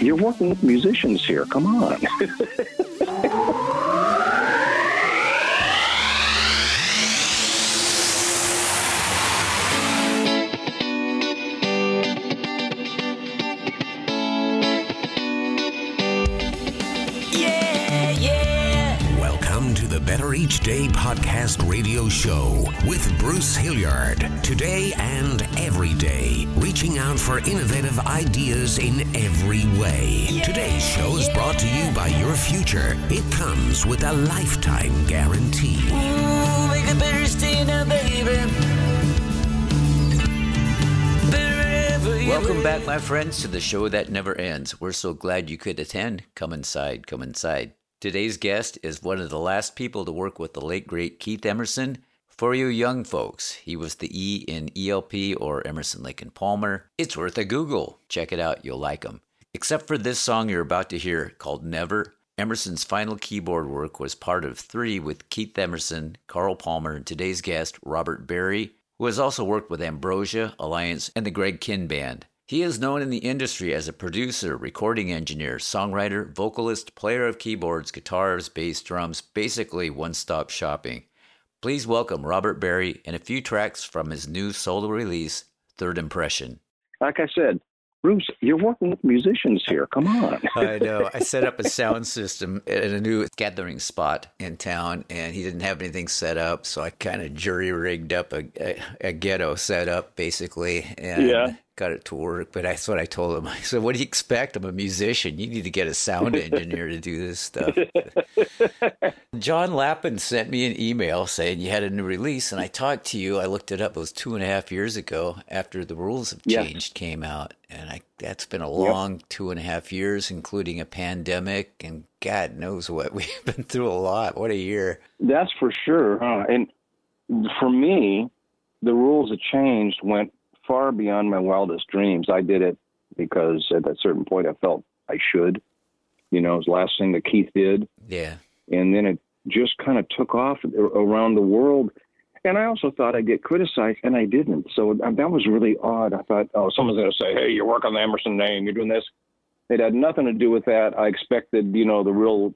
you're working with musicians here. Come on. the Each Day podcast radio show with Bruce Hilliard. Today and every day, reaching out for innovative ideas in every way. Today's show is brought to you by your future. It comes with a lifetime guarantee. Ooh, make it better stay now, baby. Welcome back, my friends, to the show that never ends. We're so glad you could attend. Come inside, come inside. Today's guest is one of the last people to work with the late, great Keith Emerson. For you young folks, he was the E in ELP or Emerson, Lake and Palmer. It's worth a Google. Check it out, you'll like him. Except for this song you're about to hear called Never. Emerson's final keyboard work was part of three with Keith Emerson, Carl Palmer, and today's guest, Robert Berry, who has also worked with Ambrosia, Alliance, and the Greg Kihn Band. He is known in the industry as a producer, recording engineer, songwriter, vocalist, player of keyboards, guitars, bass, drums, basically one stop shopping. Please welcome Robert Berry and a few tracks from his new solo release, Third Impression. like I said, Bruce, you're working with musicians here. Come on. I know. I set up a sound system at a new gathering spot in town, and he didn't have anything set up, so I kind of jury rigged up a, a, a ghetto setup, basically, and Yeah. Got it to work. But that's what I told him. I said, "What do you expect? I'm a musician. You need to get a sound engineer to do this stuff." John Lappin sent me an email saying you had a new release, and I talked to you. I looked it up. It was two and a half years ago after the rules have Yeah. changed came out, and I that's been a long two and a half years, including a pandemic, and God knows what we've been through. A lot. What a year. That's for sure. Huh? And for me, the rules that changed went far beyond my wildest dreams. I did it because at that certain point I felt I should. You know, it was the last thing that Keith did. Yeah. And then it just kind of took off around the world. And I also thought I'd get criticized, and I didn't. So that was really odd. I thought, oh, someone's going to say, hey, you're working on the Emerson name, you're doing this. It had nothing to do with that. I expected, you know, the real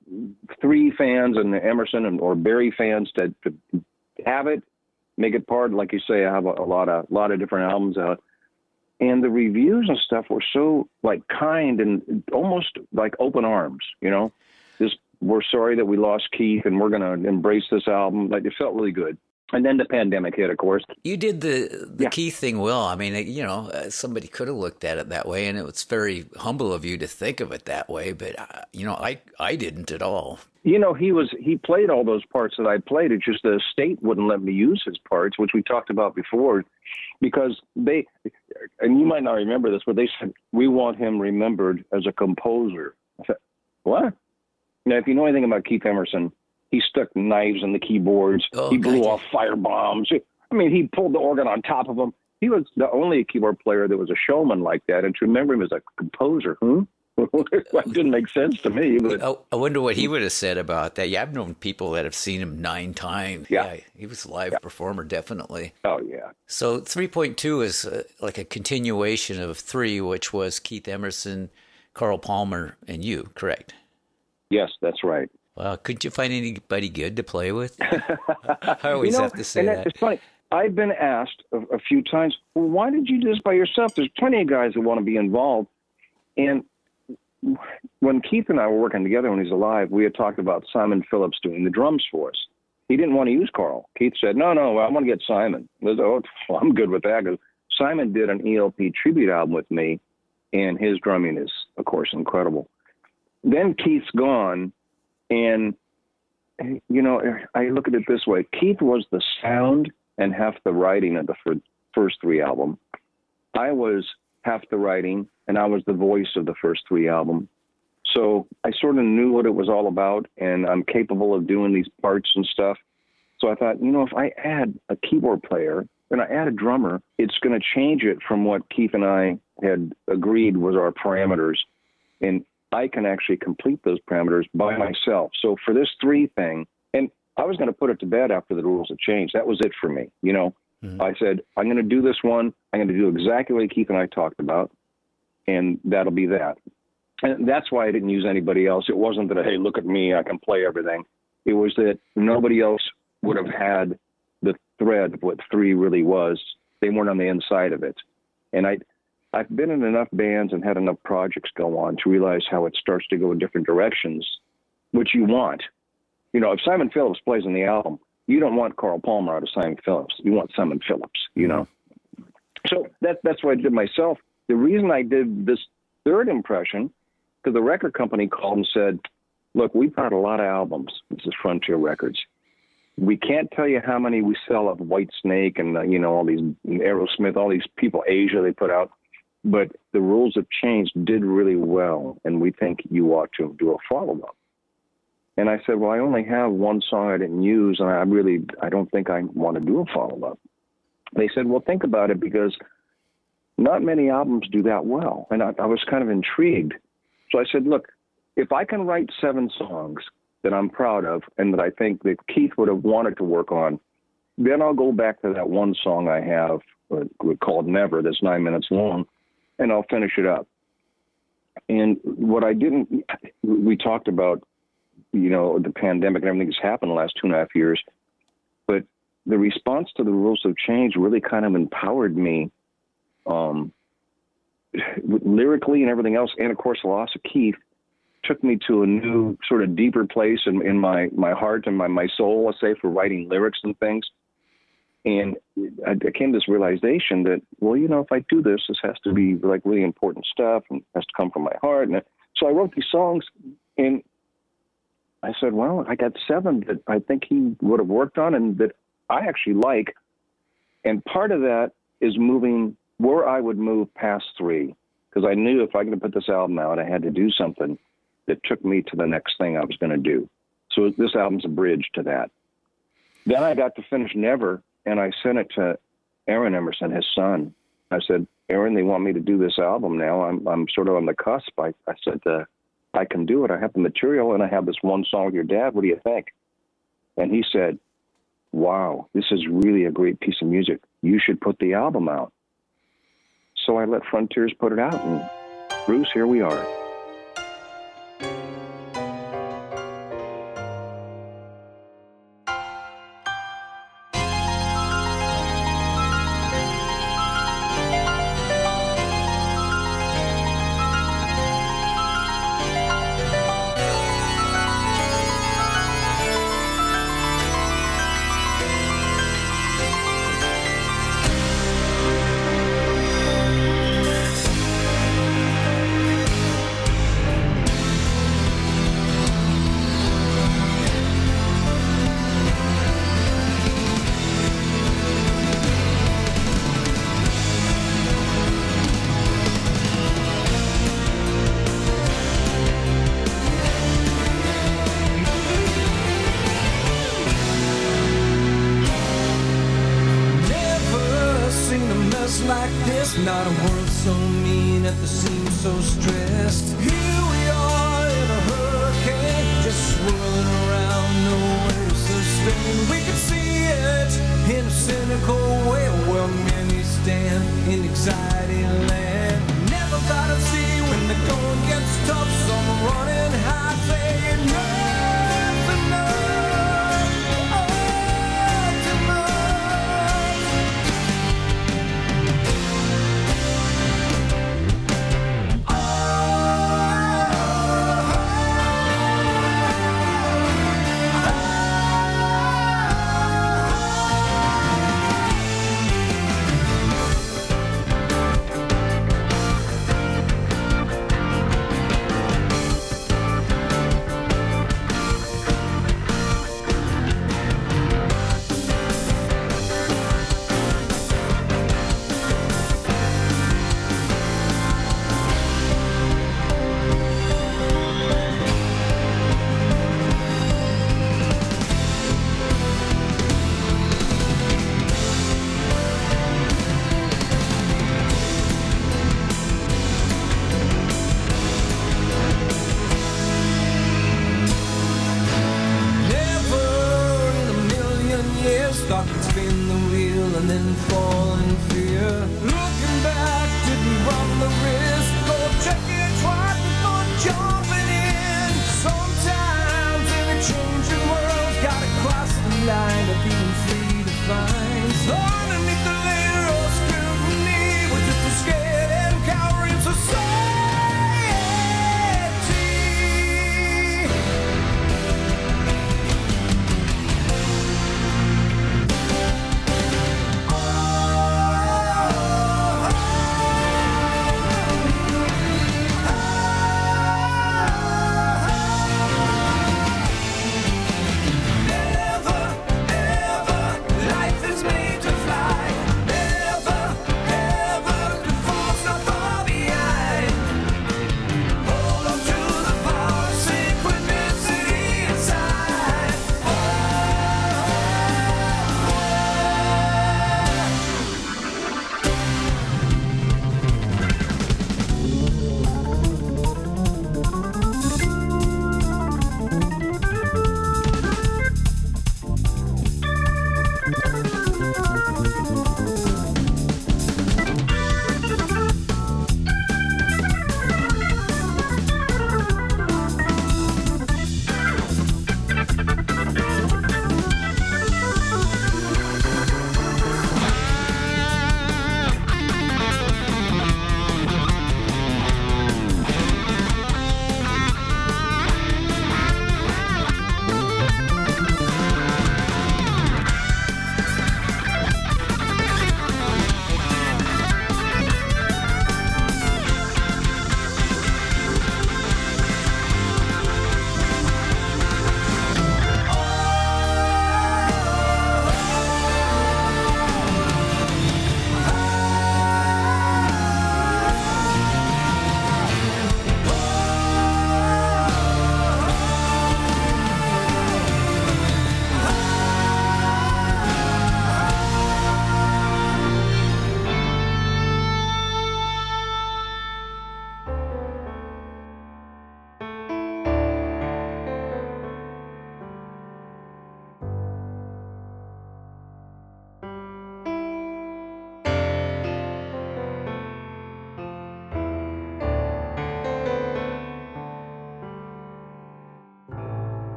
three fans and the Emerson and or Berry fans to, to have it, make it part. Like you say, I have a, a lot of a lot of different albums out, and the reviews and stuff were so like kind and almost like open arms. You know, just we're sorry that we lost Keith, and we're going to embrace this album. Like it felt really good. And then the pandemic hit, of course. You did the the Yeah. key thing well. I mean, you know, uh, somebody could have looked at it that way, and it was very humble of you to think of it that way. But uh, you know, I I didn't at all. You know, he was he played all those parts that I played. It's just the state wouldn't let me use his parts, which we talked about before, because they and you might not remember this, but they said we want him remembered as a composer. I said, what? Now, if you know anything about Keith Emerson, he stuck knives in the keyboards. Oh, he blew gotcha. off fire bombs. I mean, he pulled the organ on top of him. He was the only keyboard player that was a showman like that. And to remember him as a composer, hmm? that didn't make sense to me. But I, wonder what he would have said about that. Yeah, I've known people that have seen him nine times. Yeah. he was a live performer, definitely. oh yeah, So 3.2 is uh, like a continuation of 3, which was Keith Emerson, Carl Palmer, and you, correct? yes, that's right. Wow, couldn't you find anybody good to play with? I always you know, have to say and that. It's funny. I've been asked a, a few times, well, why did you do this by yourself? There's plenty of guys that want to be involved. And when Keith and I were working together when he's alive, we had talked about Simon Phillips doing the drums for us. He didn't want to use Carl. Keith said, no, no, I want to get Simon. Was, oh, I'm good with that. Cause Simon did an ELP tribute album with me, and his drumming is, of course, incredible. Then Keith's gone, and you know, I look at it this way: Keith was the sound and half the writing of the fir- first three album. I was half the writing, and I was the voice of the first three album. So I sort of knew what it was all about, and I'm capable of doing these parts and stuff. So I thought, you know, if I add a keyboard player and I add a drummer, it's going to change it from what Keith and I had agreed was our parameters. And I can actually complete those parameters by myself. So for this three thing, and I was going to put it to bed after the rules had changed. That was it for me. You know, mm-hmm. I said, I'm going to do this one. I'm going to do exactly what Keith and I talked about, and that'll be that. And that's why I didn't use anybody else. It wasn't that, hey, look at me, I can play everything. It was that nobody else would have had the thread of what three really was. They weren't on the inside of it. And I, I've been in enough bands and had enough projects go on to realize how it starts to go in different directions, which you want. You know, if Simon Phillips plays on the album, you don't want Carl Palmer out of Simon Phillips. You want Simon Phillips, you know. So that that's what I did myself. The reason I did this third impression, because the record company called and said, "Look, we've got a lot of albums. This is Frontier Records. We can't tell you how many we sell of White Snake and uh, you know all these Aerosmith, all these people Asia they put out, but the rules have changed. Did really well, and we think you ought to do a follow up." And I said, "Well, I only have one song I didn't use, and I really I don't think I want to do a follow up." They said, "Well, think about it because." not many albums do that well. And I, I, was kind of intrigued. So I said, look, if I can write seven songs that I'm proud of and that I think that Keith would have wanted to work on, then I'll go back to that one song I have uh, called Never that's nine minutes long and I'll finish it up. And what I didn't, we talked about, you know, the pandemic and everything that's happened the last two and a half years, but the response to the rules of change really kind of empowered me um, lyrically and everything else, and of course the loss of Keith took me to a new sort of deeper place in, in my my heart and my my soul, let's say, for writing lyrics and things. And I, came to this realization that, well, you know, if I do this, this has to be like really important stuff and has to come from my heart. And so I wrote these songs, and I said, well, I got seven that I think he would have worked on and that I actually like. And part of that is moving where I would move past three, because I knew if I could put this album out, I had to do something that took me to the next thing I was going to do. So this album's a bridge to that. Then I got to finish Never, and I sent it to Aaron Emerson, his son. I said, Aaron, they want me to do this album now. I'm I'm sort of on the cusp. I, I said, uh, I can do it. I have the material, and I have this one song your dad. What do you think? And he said, Wow, this is really a great piece of music. You should put the album out. So I let Frontiers put it out, and Bruce, here we are.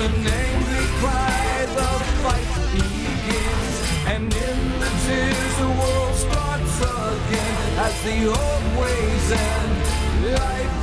The name they cry. The fight begins, and in the tears, the world starts again as the old ways end. Life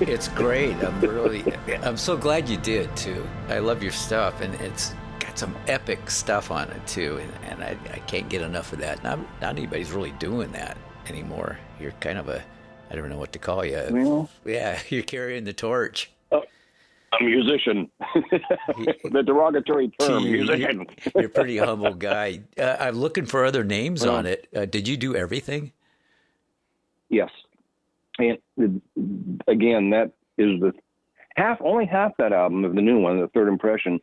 It's, great. I'm really, I'm so glad you did too. I love your stuff, and it's got some epic stuff on it too. And, and I, I can't get enough of that. Not, not anybody's really doing that anymore. You're kind of a, I don't know what to call you. Well- yeah, you're carrying the torch. A musician. the derogatory term, You- musician. You're a pretty humble guy. Uh, I'm looking for other names on it. Uh, did you do everything? Yes. And the- again, that is the half, only half that album of the new one, the third impression,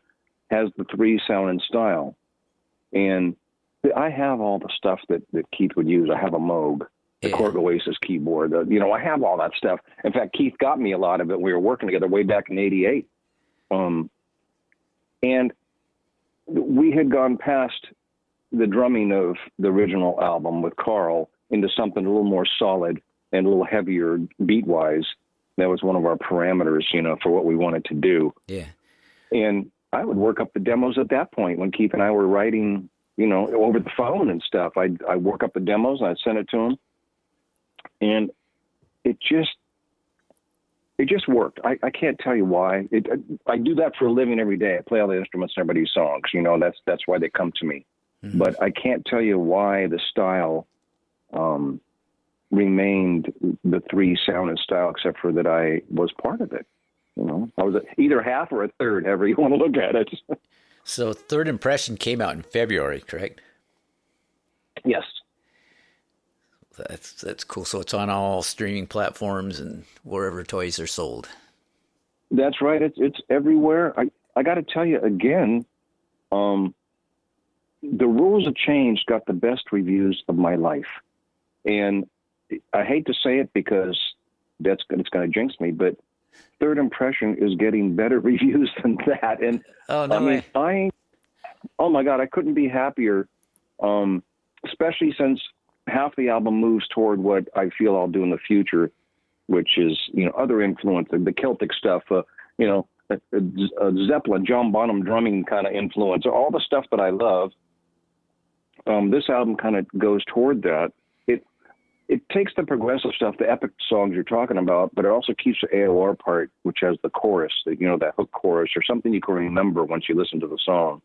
has the three sound and style. And I have all the stuff that, that Keith would use. I have a Moog, the Yeah. Korg Oasys keyboard. The, you know, I have all that stuff. In fact, Keith got me a lot of it. We were working together way back in '88. Um, and we had gone past the drumming of the original album with Carl into something a little more solid and a little heavier beat wise. That was one of our parameters, you know, for what we wanted to do. Yeah. And I would work up the demos at that point when Keith and I were writing, you know, over the phone and stuff. I'd, I'd work up the demos and I'd send it to him. And it just, it just worked. I, I can't tell you why. It, I do that for a living every day. I play all the instruments and everybody's songs. You know, that's that's why they come to me. But I can't tell you why the style um, remained the three sound and style, except for that I was part of it. You know, I was either half or a third, however you want to look at it. So Third Impression came out in February, correct? yes, That's that's cool. So it's on all streaming platforms and wherever toys are sold. That's right. It's it's everywhere. I I got to tell you again, um, the rules of change got the best reviews of my life, and I hate to say it because that's it's going to jinx me, but third impression is getting better reviews than that. And Oh, no I mean, way. I oh my god, I couldn't be happier. Um, especially since half the album moves toward what I feel I'll do in the future, which is you know other influence, the Celtic stuff. Uh, you know, uh, uh, Zeppelin, John Bonham drumming kind of influence, all the stuff that I love. Um, this album kind of goes toward that. It takes the progressive stuff, the epic songs you're talking about, but it also keeps the AOR part, which has the chorus, the, you know, that hook chorus, or something you can remember once you listen to the song.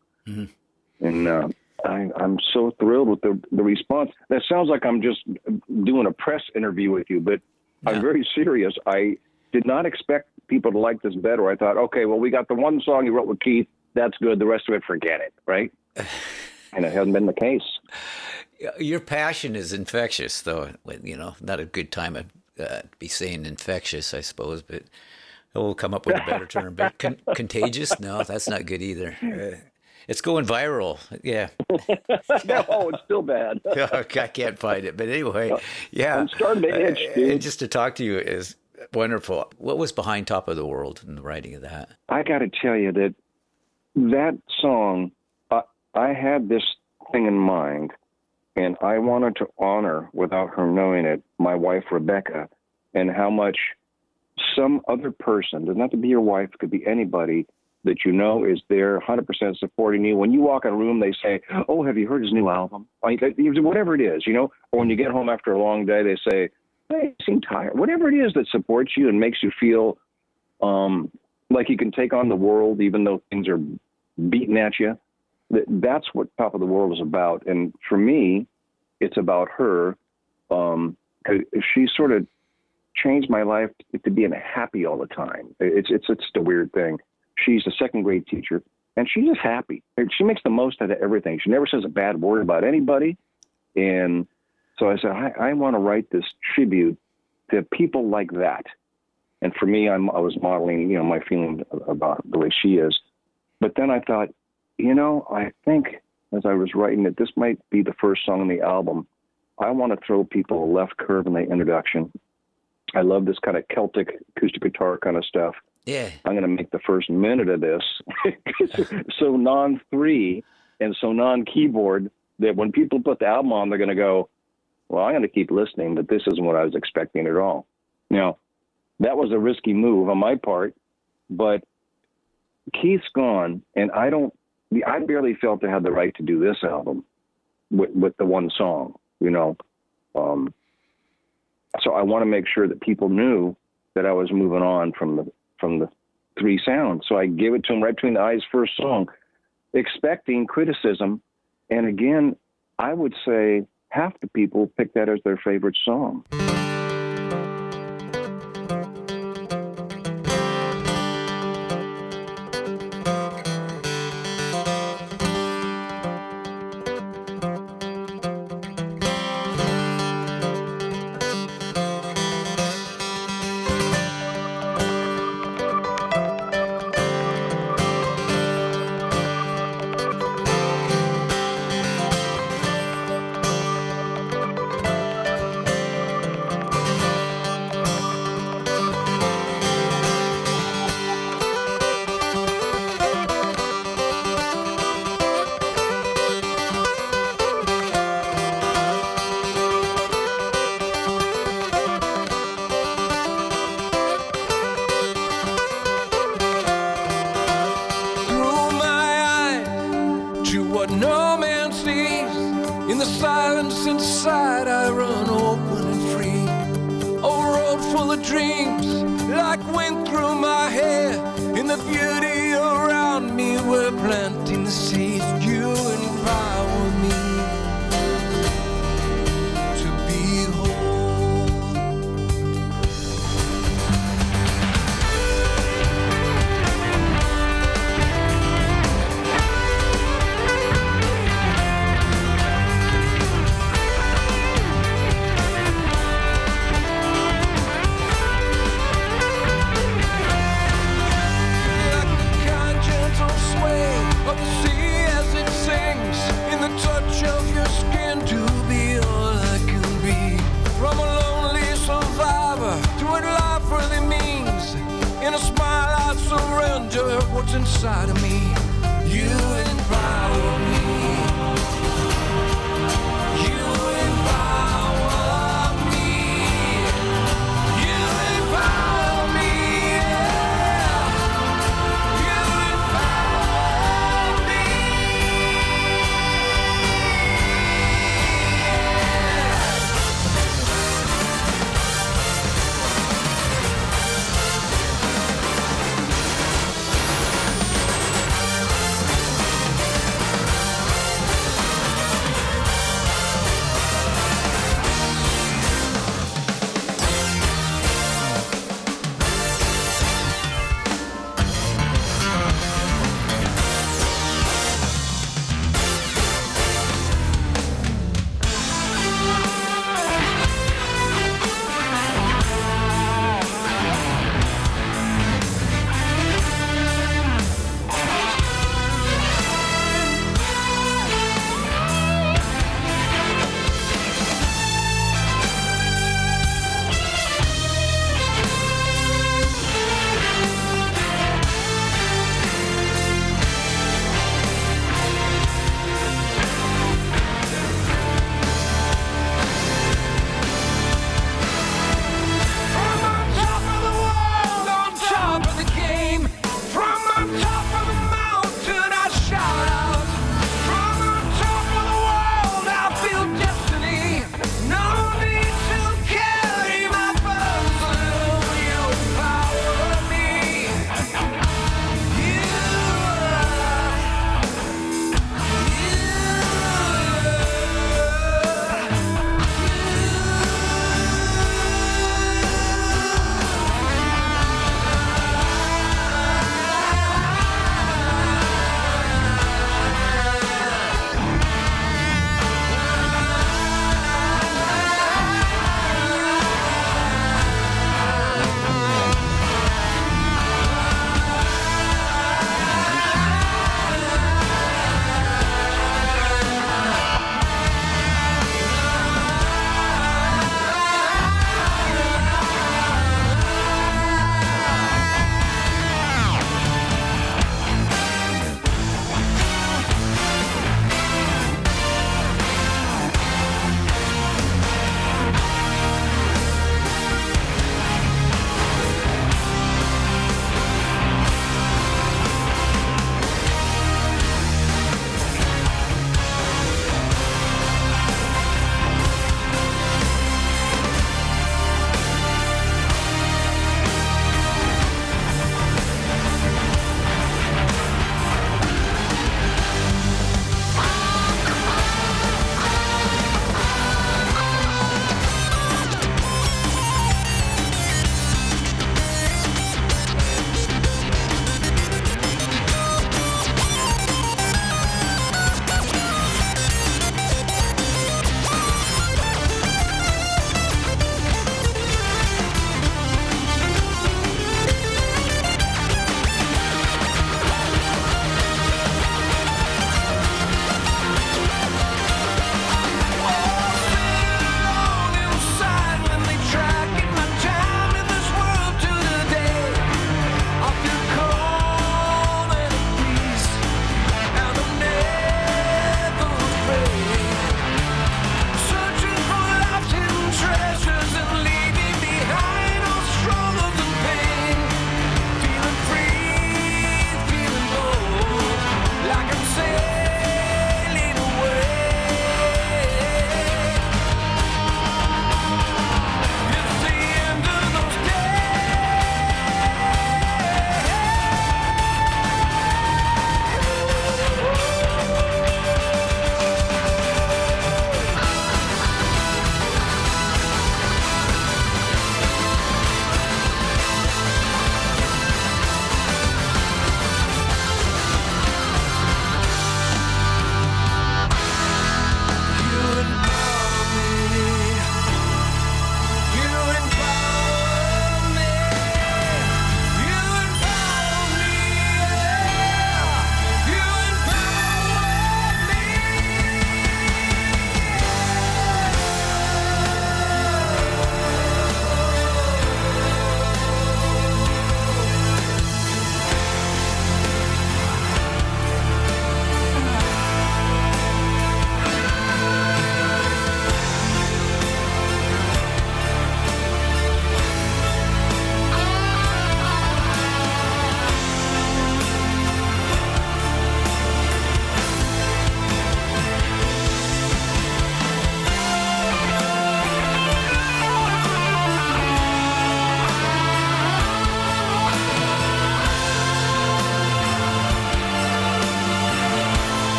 And uh, I, I'm so thrilled with the the response. That sounds like I'm just doing a press interview with you, but Yeah. I'm very serious. I did not expect people to like this better. I thought, okay, well, we got the one song you wrote with Keith. That's good. The rest of it, forget it, right? and it hasn't been the case. Your passion is infectious, though. You know, not a good time to uh, be saying infectious, I suppose, but we'll come up with a better term. But con- contagious? No, that's not good either. Uh, it's going viral. Yeah. no, it's still bad. I can't find it. But anyway, yeah. I'm starting to itch, Uh, dude. And just to talk to you is wonderful. What was behind Top of the World in the writing of that? I got to tell you that that song, I, I had this thing in mind, and I wanted to honor, without her knowing it, my wife Rebecca, and how much some other person, doesn't have to be your wife, could be anybody that you know is there 100% supporting you. When you walk in a room, they say, Oh, have you heard his new album? Whatever it is, you know, or when you get home after a long day, they say, Hey, you seem tired. Whatever it is that supports you and makes you feel um, like you can take on the world even though things are beating at you. That that's what Top of the World is about. And for me, it's about her. Um, 'cause she sort of changed my life to being happy all the time. It's it's it's just a weird thing. She's a second grade teacher, and she's just happy. She makes the most out of everything. She never says a bad word about anybody. And so I said, I, I want to write this tribute to people like that. And for me, I'm, I was modeling, you know, my feeling about the way she is. But then I thought, you know, I think as I was writing it, this might be the first song on the album. I want to throw people a left curve in the introduction. I love this kind of Celtic acoustic guitar kind of stuff. Yeah. I'm going to make the first minute of this so non three and so non keyboard that when people put the album on, they're going to go, well, I'm going to keep listening, but this isn't what I was expecting at all. Now, that was a risky move on my part, but Keith's gone, and I don't, I barely felt I had the right to do this album with, with the one song, you know. Um, so I want to make sure that people knew that I was moving on from the from the three sounds. So I gave it to him right between the eyes first song, expecting criticism. And again, I would say half the people pick that as their favorite song.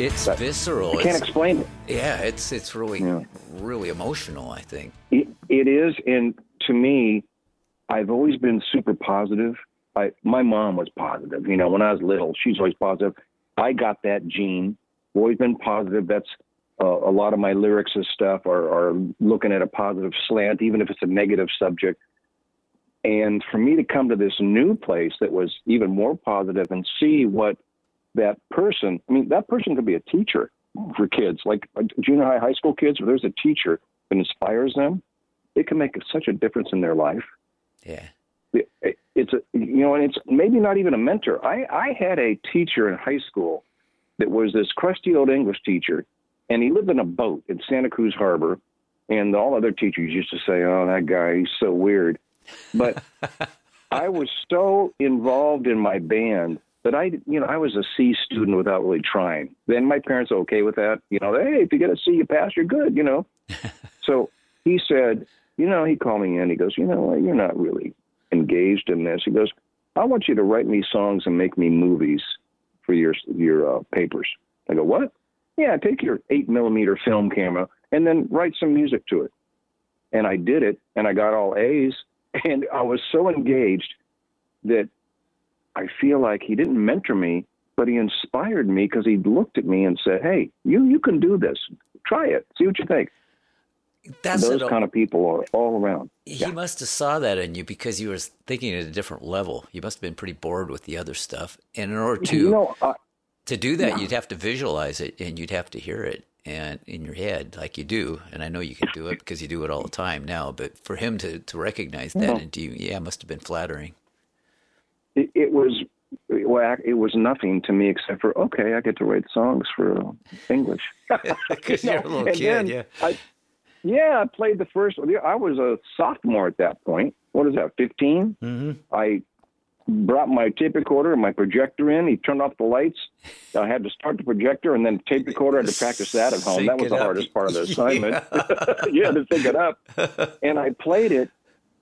It's That- visceral. I can't It's, explain it. yeah, it's it's really Yeah. really emotional. I think. it. It is, and to me, I've always been super positive. I my mom was positive. You know, when I was little, she's always positive. I got that gene. Always been positive. That's uh, a lot of my lyrics and stuff are, are looking at a positive slant, even if it's a negative subject. And for me to come to this new place that was even more positive and see what that person, I mean, that person could be a teacher for kids, like uh, junior high, high school kids, where there's a teacher that inspires them. It can make such a difference in their life. Yeah. It's a, you know, and it's maybe not even a mentor. I, I had a teacher in high school that was this crusty old English teacher, and he lived in a boat in Santa Cruz Harbor. And all other teachers used to say, "Oh, that guy, he's so weird." But I was so involved in my band that I, you know, I was a C student without really trying. Then my parents are okay with that. You know, hey, if you get a C, you pass, you're good. You know. so he said, you know, he called me in. He goes, you know you're not really engaged in this. He goes, I want you to write me songs and make me movies for your your uh, papers. I go, what? Yeah, take your eight millimeter film camera and then write some music to it. And I did it, and I got all A's, and I was so engaged that I feel like he didn't mentor me, but he inspired me because he looked at me and said, "Hey, you you can do this. Try it. See what you think." That's Those kind of people are all around. He must have saw that in you because you were thinking at a different level. You must have been pretty bored with the other stuff. And in order to You know, uh, to do that, yeah. you'd have to visualize it and you'd have to hear it and in your head like you do. And I know you can do it because you do it all the time now. But for him to to recognize that Mhm. and do you, yeah, it must have been flattering. It, it was well, it was nothing to me except for okay, I get to write songs for English. Because You you're a little and kid, yeah. I, yeah, I played the first. I was a sophomore at that point. What is that? 15 hmm I brought my tape recorder and my projector in. He turned off the lights. I had to start the projector and then tape recorder. I had to practice that at home. Sync that was the up. hardest part of the assignment. Yeah. yeah, to sync it up. And I played it,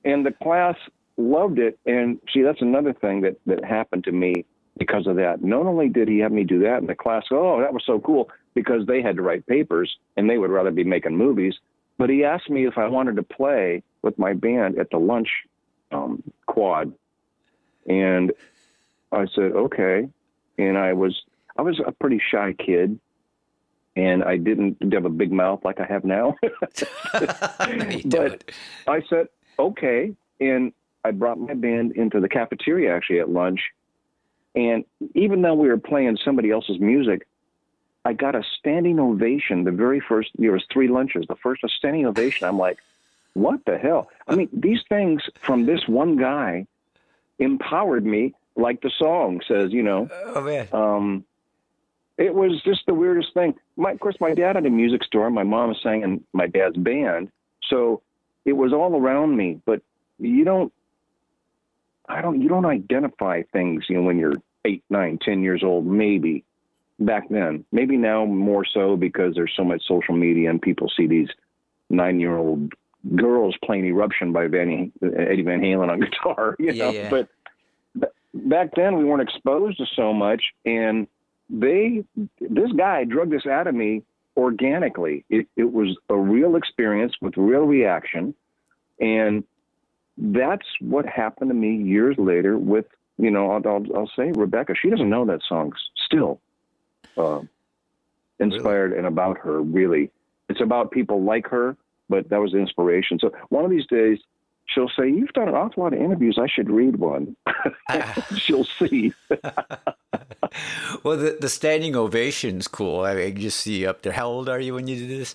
and the class loved it. And see, that's another thing that that happened to me because of that. Not only did he have me do that, in the class, oh, that was so cool because they had to write papers and they would rather be making movies. But he asked me if I wanted to play with my band at the lunch um, quad, and I said okay. And I was I was a pretty shy kid, and I didn't have a big mouth like I have now. but. I said okay, and I brought my band into the cafeteria actually at lunch, and even though we were playing somebody else's music, I got a standing ovation. The very first there was three lunches. The first a standing ovation. I'm like, what the hell? I mean, these things from this one guy empowered me, like the song says. You know, Oh man. um, it was just the weirdest thing. My, of course, my dad had a music store. My mom sang in my dad's band, so it was all around me. But you don't, I don't, you don't identify things. You know, when you're eight, nine, ten years old, maybe back then. Maybe now more so because there's so much social media and people see these nine-year-old girls playing "Eruption" by Van, Eddie Van Halen on guitar. You know, yeah. but back then we weren't exposed to so much, and they this guy drug this out of me organically. It, it was a real experience with real reaction, and that's what happened to me years later with you know I'll, I'll, I'll say Rebecca. She doesn't know that song's still uh, inspired and about her. Really, it's about people like her, but that was the inspiration. So one of these days. She'll say, "You've done an awful lot of interviews. I should read one." She'll see. well, the the standing ovation's cool. I, mean, just see up there. How old are you when you do this?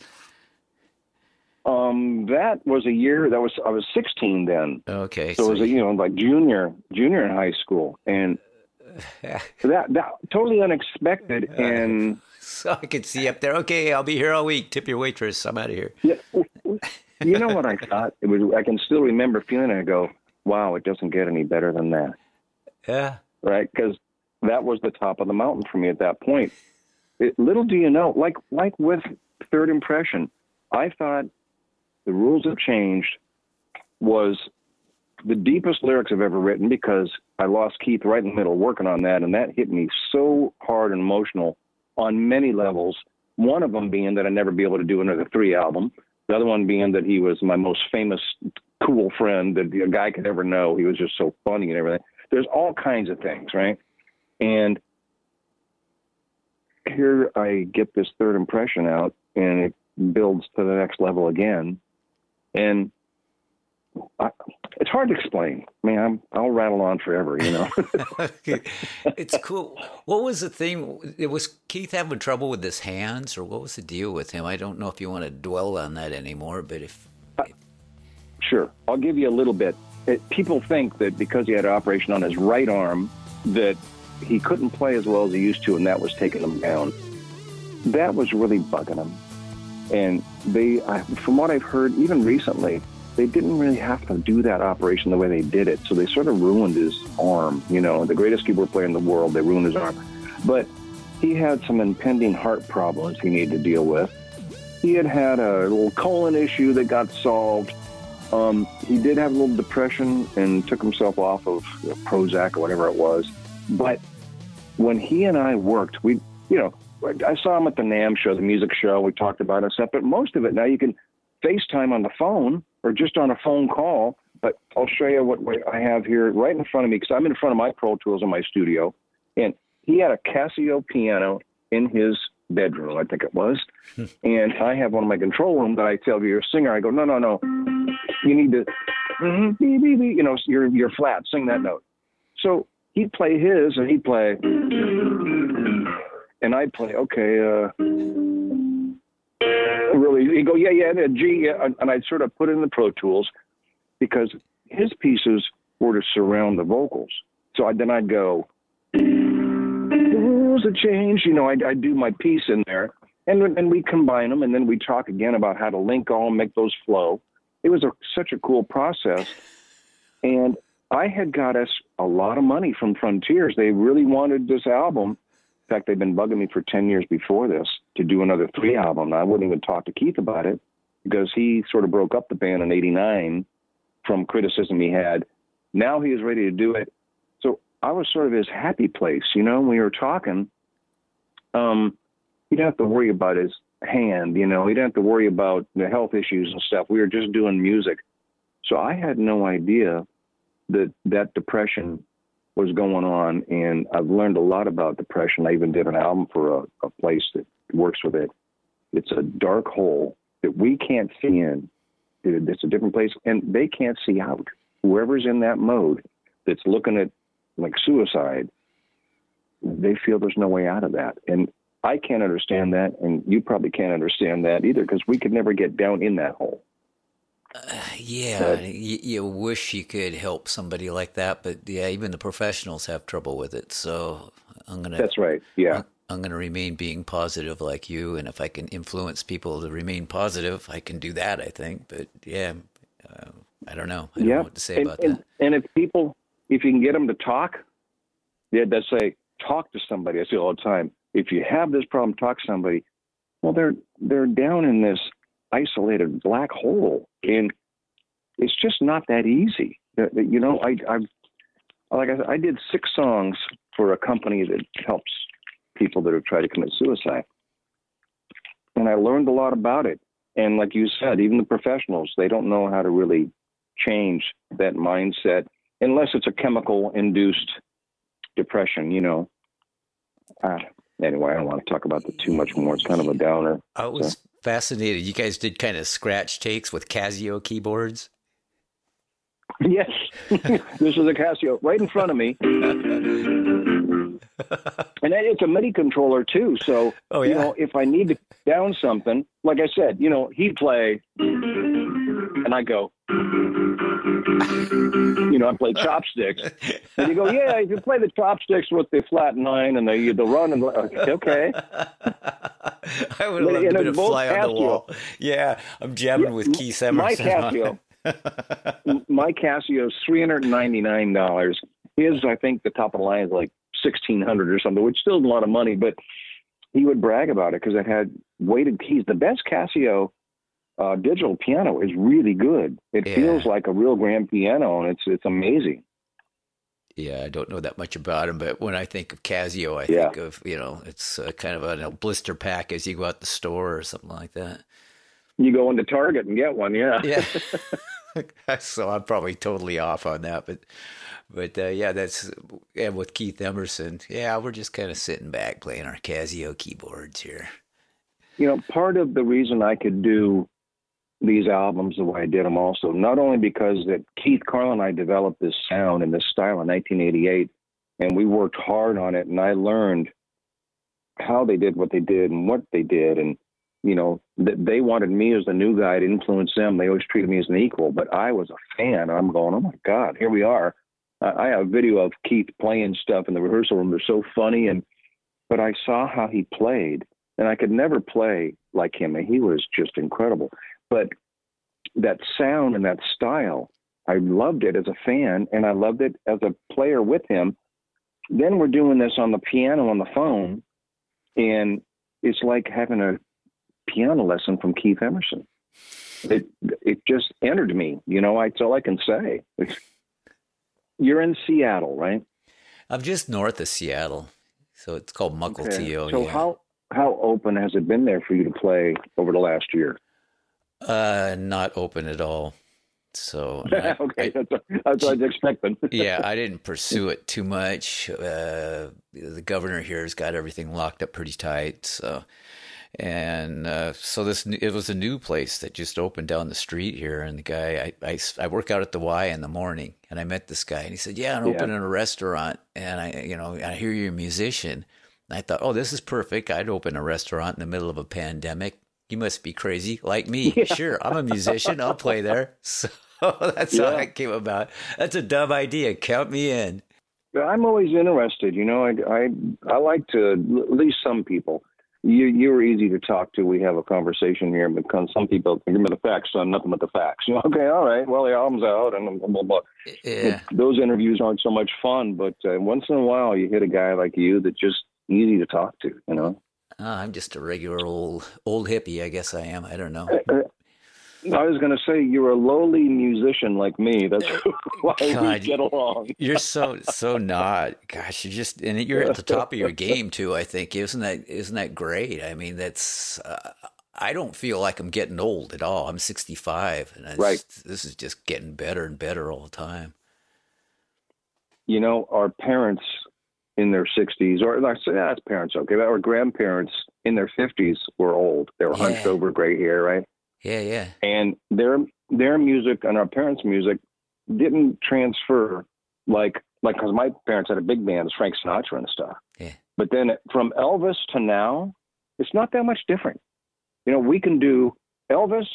Um, that was a year. That was I was 16 then. Okay. So it was a, you know like junior junior in high school, and that that totally unexpected. And so I could see up there. Okay, I'll be here all week. Tip your waitress. I'm out of here. yeah, you know what I thought? It was. I can still remember feeling it. I go, wow, it doesn't get any better than that, Yeah. right? Because that was the top of the mountain for me at that point. It, little do you know, like like with Third Impression, I thought the rules have changed was the deepest lyrics I've ever written because I lost Keith right in the middle working on that, and that hit me so hard and emotional. on many levels. One of them being that I'd never be able to do another three album. The other one being that he was my most famous, cool friend that a guy could ever know. He was just so funny and everything. There's all kinds of things, right? And here I get this third impression out, and it builds to the next level again. And I, it's hard to explain. I mean, I'm, I'll rattle on forever, you know. it's cool. What was the thing? It was Keith having trouble with his hands, or what was the deal with him? I don't know if you want to dwell on that anymore, but if. Uh, sure. I'll give you a little bit. It, people think that because he had an operation on his right arm, that he couldn't play as well as he used to, and that was taking him down. That was really bugging him. And they, from what I've heard, even recently, they didn't really have to do that operation the way they did it. So they sort of ruined his arm. You know, the greatest keyboard player in the world, they ruined his arm. But he had some impending heart problems he needed to deal with. He had had a little colon issue that got solved. Um, he did have a little depression and took himself off of Prozac or whatever it was. But when he and I worked, we, you know, I saw him at the NAMM show, the music show. We talked about it and stuff. But most of it now you can FaceTime on the phone or just on a phone call. But I'll show you what I have here right in front of me because I'm in front of my Pro Tools in my studio, and he had a Casio piano in his bedroom, I think it was, and I have one in my control room that I tell you, you're a singer. I go, no, no, no, you need to, mm-hmm, you know, you're you're flat, sing that note. So he'd play his, and he'd play, and I'd play, okay. uh really, he'd go, yeah, yeah, yeah, G, yeah. And I'd sort of put in the Pro Tools because his pieces were to surround the vocals. So I, then I'd go, the rules have changed. You know, I'd, I'd do my piece in there, and and we combine them, and then we talk again about how to link all and make those flow. It was a, such a cool process, and I had got us a lot of money from Frontiers. They really wanted this album, fact, they've been bugging me for 10 years before this to do another three album. I wouldn't even talk to Keith about it because he sort of broke up the band in 89 from criticism he had. Now he is ready to do it. So I was sort of his happy place, you know, when we were talking. Um, he didn't have to worry about his hand, you know, he didn't have to worry about the health issues and stuff. We were just doing music. So I had no idea that that depression was going on, and I've learned a lot about depression. I even did an album for a, a place that works with it. It's a dark hole that we can't see in. It's a different place, and they can't see out. Whoever's in that mode that's looking at like suicide, they feel there's no way out of that. And I can't understand that, and you probably can't understand that either because we could never get down in that hole. Uh, yeah, you, you, wish you could help somebody like that, but yeah, even the professionals have trouble with it. So I'm gonna. That's right. Yeah. I'm, I'm gonna remain being positive like you, and if I can influence people to remain positive, I can do that. I think, but yeah, uh, I don't know. I don't yeah. know what to say and, about and, that. And if people, if you can get them to talk, yeah, they say talk to somebody. I say all the time. If you have this problem, talk to somebody. Well, they're they're down in this isolated black hole, and it's just not that easy. You know, I, I've like I, said, I did six songs for a company that helps people that have tried to commit suicide, and I learned a lot about it. And like you said, even the professionals, they don't know how to really change that mindset unless it's a chemical induced depression, you know. Uh, anyway, I don't want to talk about that too much more. It's kind of a downer. I was so fascinated. You guys did kind of scratch takes with Casio keyboards. Yes, this is a Casio right in front of me, and it's a MIDI controller too. So, oh, yeah. you know, if I need to down something, like I said, you know, he'd play, and I go, know, I play chopsticks, and you go, yeah, you play the chopsticks with the flat nine and the the run, and okay. I would love to be a fly Casio. on the wall. Yeah, I'm jamming yeah, with Keith Emerson. My Casio, my Casio is three hundred ninety nine dollars. His, I think, the top of the line is like sixteen hundred or something, which still is a lot of money. But he would brag about it because it had weighted keys. The best Casio uh, digital piano is really good. It yeah. feels like a real grand piano, and it's it's amazing. Yeah, I don't know that much about him, but when I think of Casio, I Yeah. think of you know it's uh, kind of a, a blister pack as you go out the store or something like that. You go into Target and get one, yeah. Yeah. so I'm probably totally off on that, but but uh, yeah, that's and with Keith Emerson, yeah, we're just kind of sitting back playing our Casio keyboards here. You know, part of the reason I could do these albums the way I did them also, not only because that Keith Carl and I developed this sound and this style in 1988, and we worked hard on it, and I learned how they did what they did and what they did, and you know that they wanted me as the new guy to influence them. They always treated me as an equal, but I was a fan. I'm going, oh my God, here we are. I have a video of Keith playing stuff in the rehearsal room. They're so funny, and but I saw how he played, and I could never play like him. And he was just incredible. But that sound and that style, I loved it as a fan, and I loved it as a player with him. Then we're doing this on the piano on the phone, and it's like having a piano lesson from Keith Emerson. It it just entered me. You know, that's all I can say. It's, you're in Seattle, right? I'm just north of Seattle, so it's called Mukilteo. So yeah. how how open has it been there for you to play over the last year? Uh, not open at all. So I- okay, that's, that's what I was expecting. yeah, I didn't pursue it too much. Uh, the governor here has got everything locked up pretty tight. So, and uh, so this it was a new place that just opened down the street here. And the guy, I, I, I work out at the Y in the morning, and I met this guy, and he said, "Yeah, I'm Yeah. opening a restaurant, and I, you know, I hear you're a musician." And I thought, "Oh, this is perfect. I'd open a restaurant in the middle of a pandemic." You must be crazy, like me. Sure, I'm a musician. I'll play there. So that's how Yeah. it came about. That's a dumb idea. Count me in. I'm always interested. You know, I, I I like to at least some people. You you're easy to talk to. We have a conversation here because some people give me the facts, so I'm nothing but the facts. You know, okay, all right. Well, the album's out, and blah blah blah. Yeah. Those interviews aren't so much fun, but uh, once in a while you hit a guy like you that's just easy to talk to. You know. Oh, I'm just a regular old old hippie, I guess I am. I don't know. Uh, I was going to say you're a lowly musician like me. That's why we get along. You're so so not. Gosh, you're just and you're at the top of your game too. I think isn't that isn't that great? I mean, that's. Uh, I don't feel like I'm getting old at all. I'm 65, and Right. this is just getting better and better all the time. you know, our parents in their 60s, or that's parents, okay, but our grandparents in their 50s were old. They were hunched over, gray hair, right? Yeah, yeah, And their their music and our parents' music didn't transfer like like because my parents had a big band, Frank Sinatra and stuff. Yeah. But then from Elvis to now, it's not that much different. You know, we can do Elvis,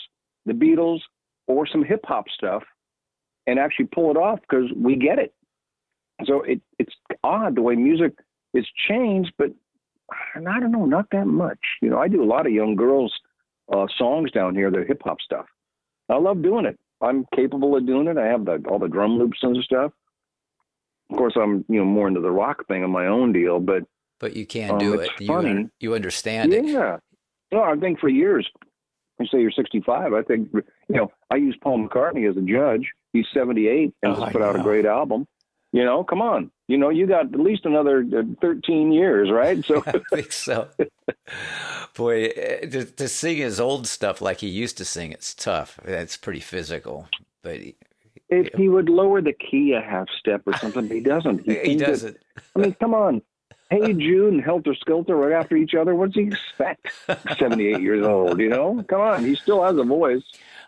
the Beatles, or some hip hop stuff, and actually pull it off because we get it. So it it's odd the way music is changed, but I don't know, not that much. You know, I do a lot of young girls uh, songs down here, the hip hop stuff. I love doing it. I'm capable of doing it. I have the, all the drum loops and stuff. Of course, I'm you know more into the rock thing on my own deal, but but you can Um, do it. You, funny. un- you understand it. yeah. No, I think for years. You say you're 65. I think you know. I use Paul McCartney as a judge. He's 78 and Oh, just put out a great album. You know, come on. You know, you got at least another uh, 13 years, right? So I think so. Boy, eh, to, to sing his old stuff like he used to sing, it's tough. That's pretty physical. But he, if he would lower the key a half step or something, he doesn't. he it- doesn't. I mean, come on. Hey Jude and Helter Skelter right after each other. What does he expect? 78 years old, you know? Come on. He still has a voice.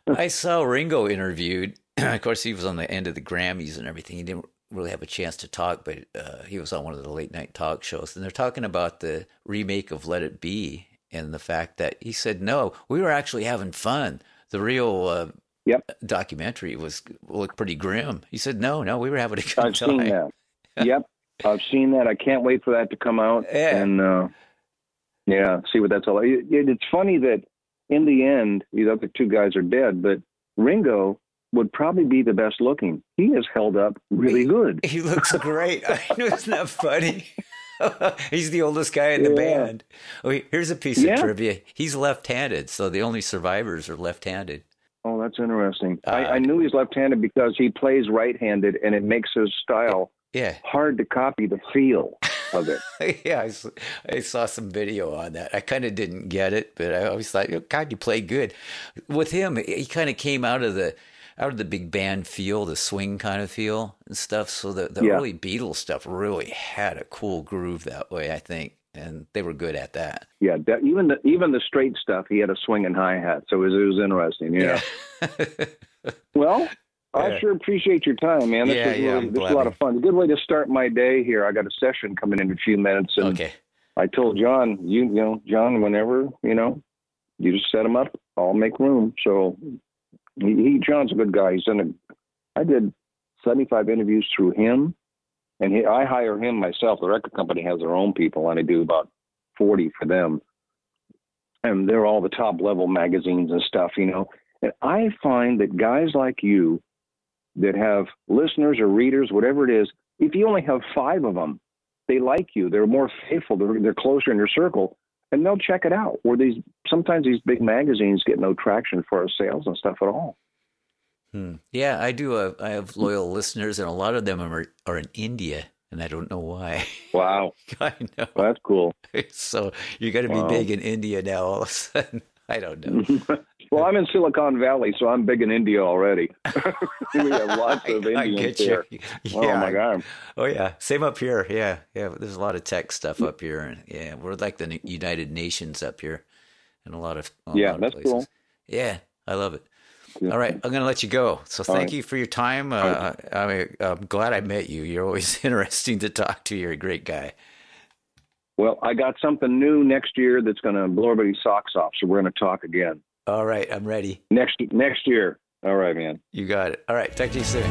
I saw Ringo interviewed. of course, he was on the end of the Grammys and everything. He didn't really have a chance to talk, but uh, he was on one of the late night talk shows. And they're talking about the remake of Let It Be and the fact that he said, no, we were actually having fun. The real uh, Yep. documentary was looked pretty grim. He said, no, no, we were having a good I've time. seen that. Yep. I've seen that. I can't wait for that to come out. Yeah. And, uh, yeah, see what that's all. It, it, it's funny that in the end, these other two guys are dead, but Ringo would probably be the best looking. He has held up really good. He looks great. I know isn't that funny? He's the oldest guy in the Yeah. band. Oh, here's a piece Yeah. of trivia. He's left-handed, so the only survivors are left-handed. Oh, that's interesting. Uh, I, I knew he's left-handed because he plays right-handed, and it makes his style Yeah. hard to copy the feel of it. yeah, I saw some video on that. I kind of didn't get it, but I always thought, "Oh, God, you play good. With him, he kind of came out of the out of the big band feel, the swing kind of feel and stuff. So the the Yeah. early Beatles stuff really had a cool groove that way, I think, and they were good at that. Yeah, de- even the even the straight stuff, he had a swinging hi hat, so it was, it was interesting. Yeah. Well, Yeah. I sure appreciate your time, man. This Yeah, was yeah, really, this glad a lot of fun. A good way to start my day here. I got a session coming in a few minutes, and okay. I told John, you, you know, John, whenever you know, you just set him up. I'll make room. So he, John's a good guy. He's done a. I did seventy five interviews through him, and he, I hire him myself. The record company has their own people, and I do about forty for them, and they're all the top level magazines and stuff, you know. And I find that guys like you, that have listeners or readers, whatever it is, if you only have five of them, they like you. They're more faithful. They're, they're closer in your circle, and they'll check it out. Where these sometimes these big magazines get no traction for our sales and stuff at all. Hmm. Yeah, I do. Uh, I have loyal listeners, and a lot of them are are in India, and I don't know why. Wow, I know. well, that's cool. So you're going to Wow. be big in India now. All of a sudden, I don't know. Well, I'm in Silicon Valley, so I'm big in India already. we have lots of I- I Indians get here. you. Oh Yeah. my God! Oh yeah, same up here. Yeah, yeah. There's a lot of tech stuff up here, and yeah, we're like the United Nations up here, and a lot of a Yeah, lot of that's places. cool. Yeah, I love it. Yeah. All right, I'm going to let you go. So thank right. you for your time. Uh, I mean, I'm glad I met you. You're always interesting to talk to. You're a great guy. Well, I got something new next year that's going to blow everybody's socks off. So we're going to talk again All right, I'm ready. next next year. All right, man. You got it. All right, talk to you soon.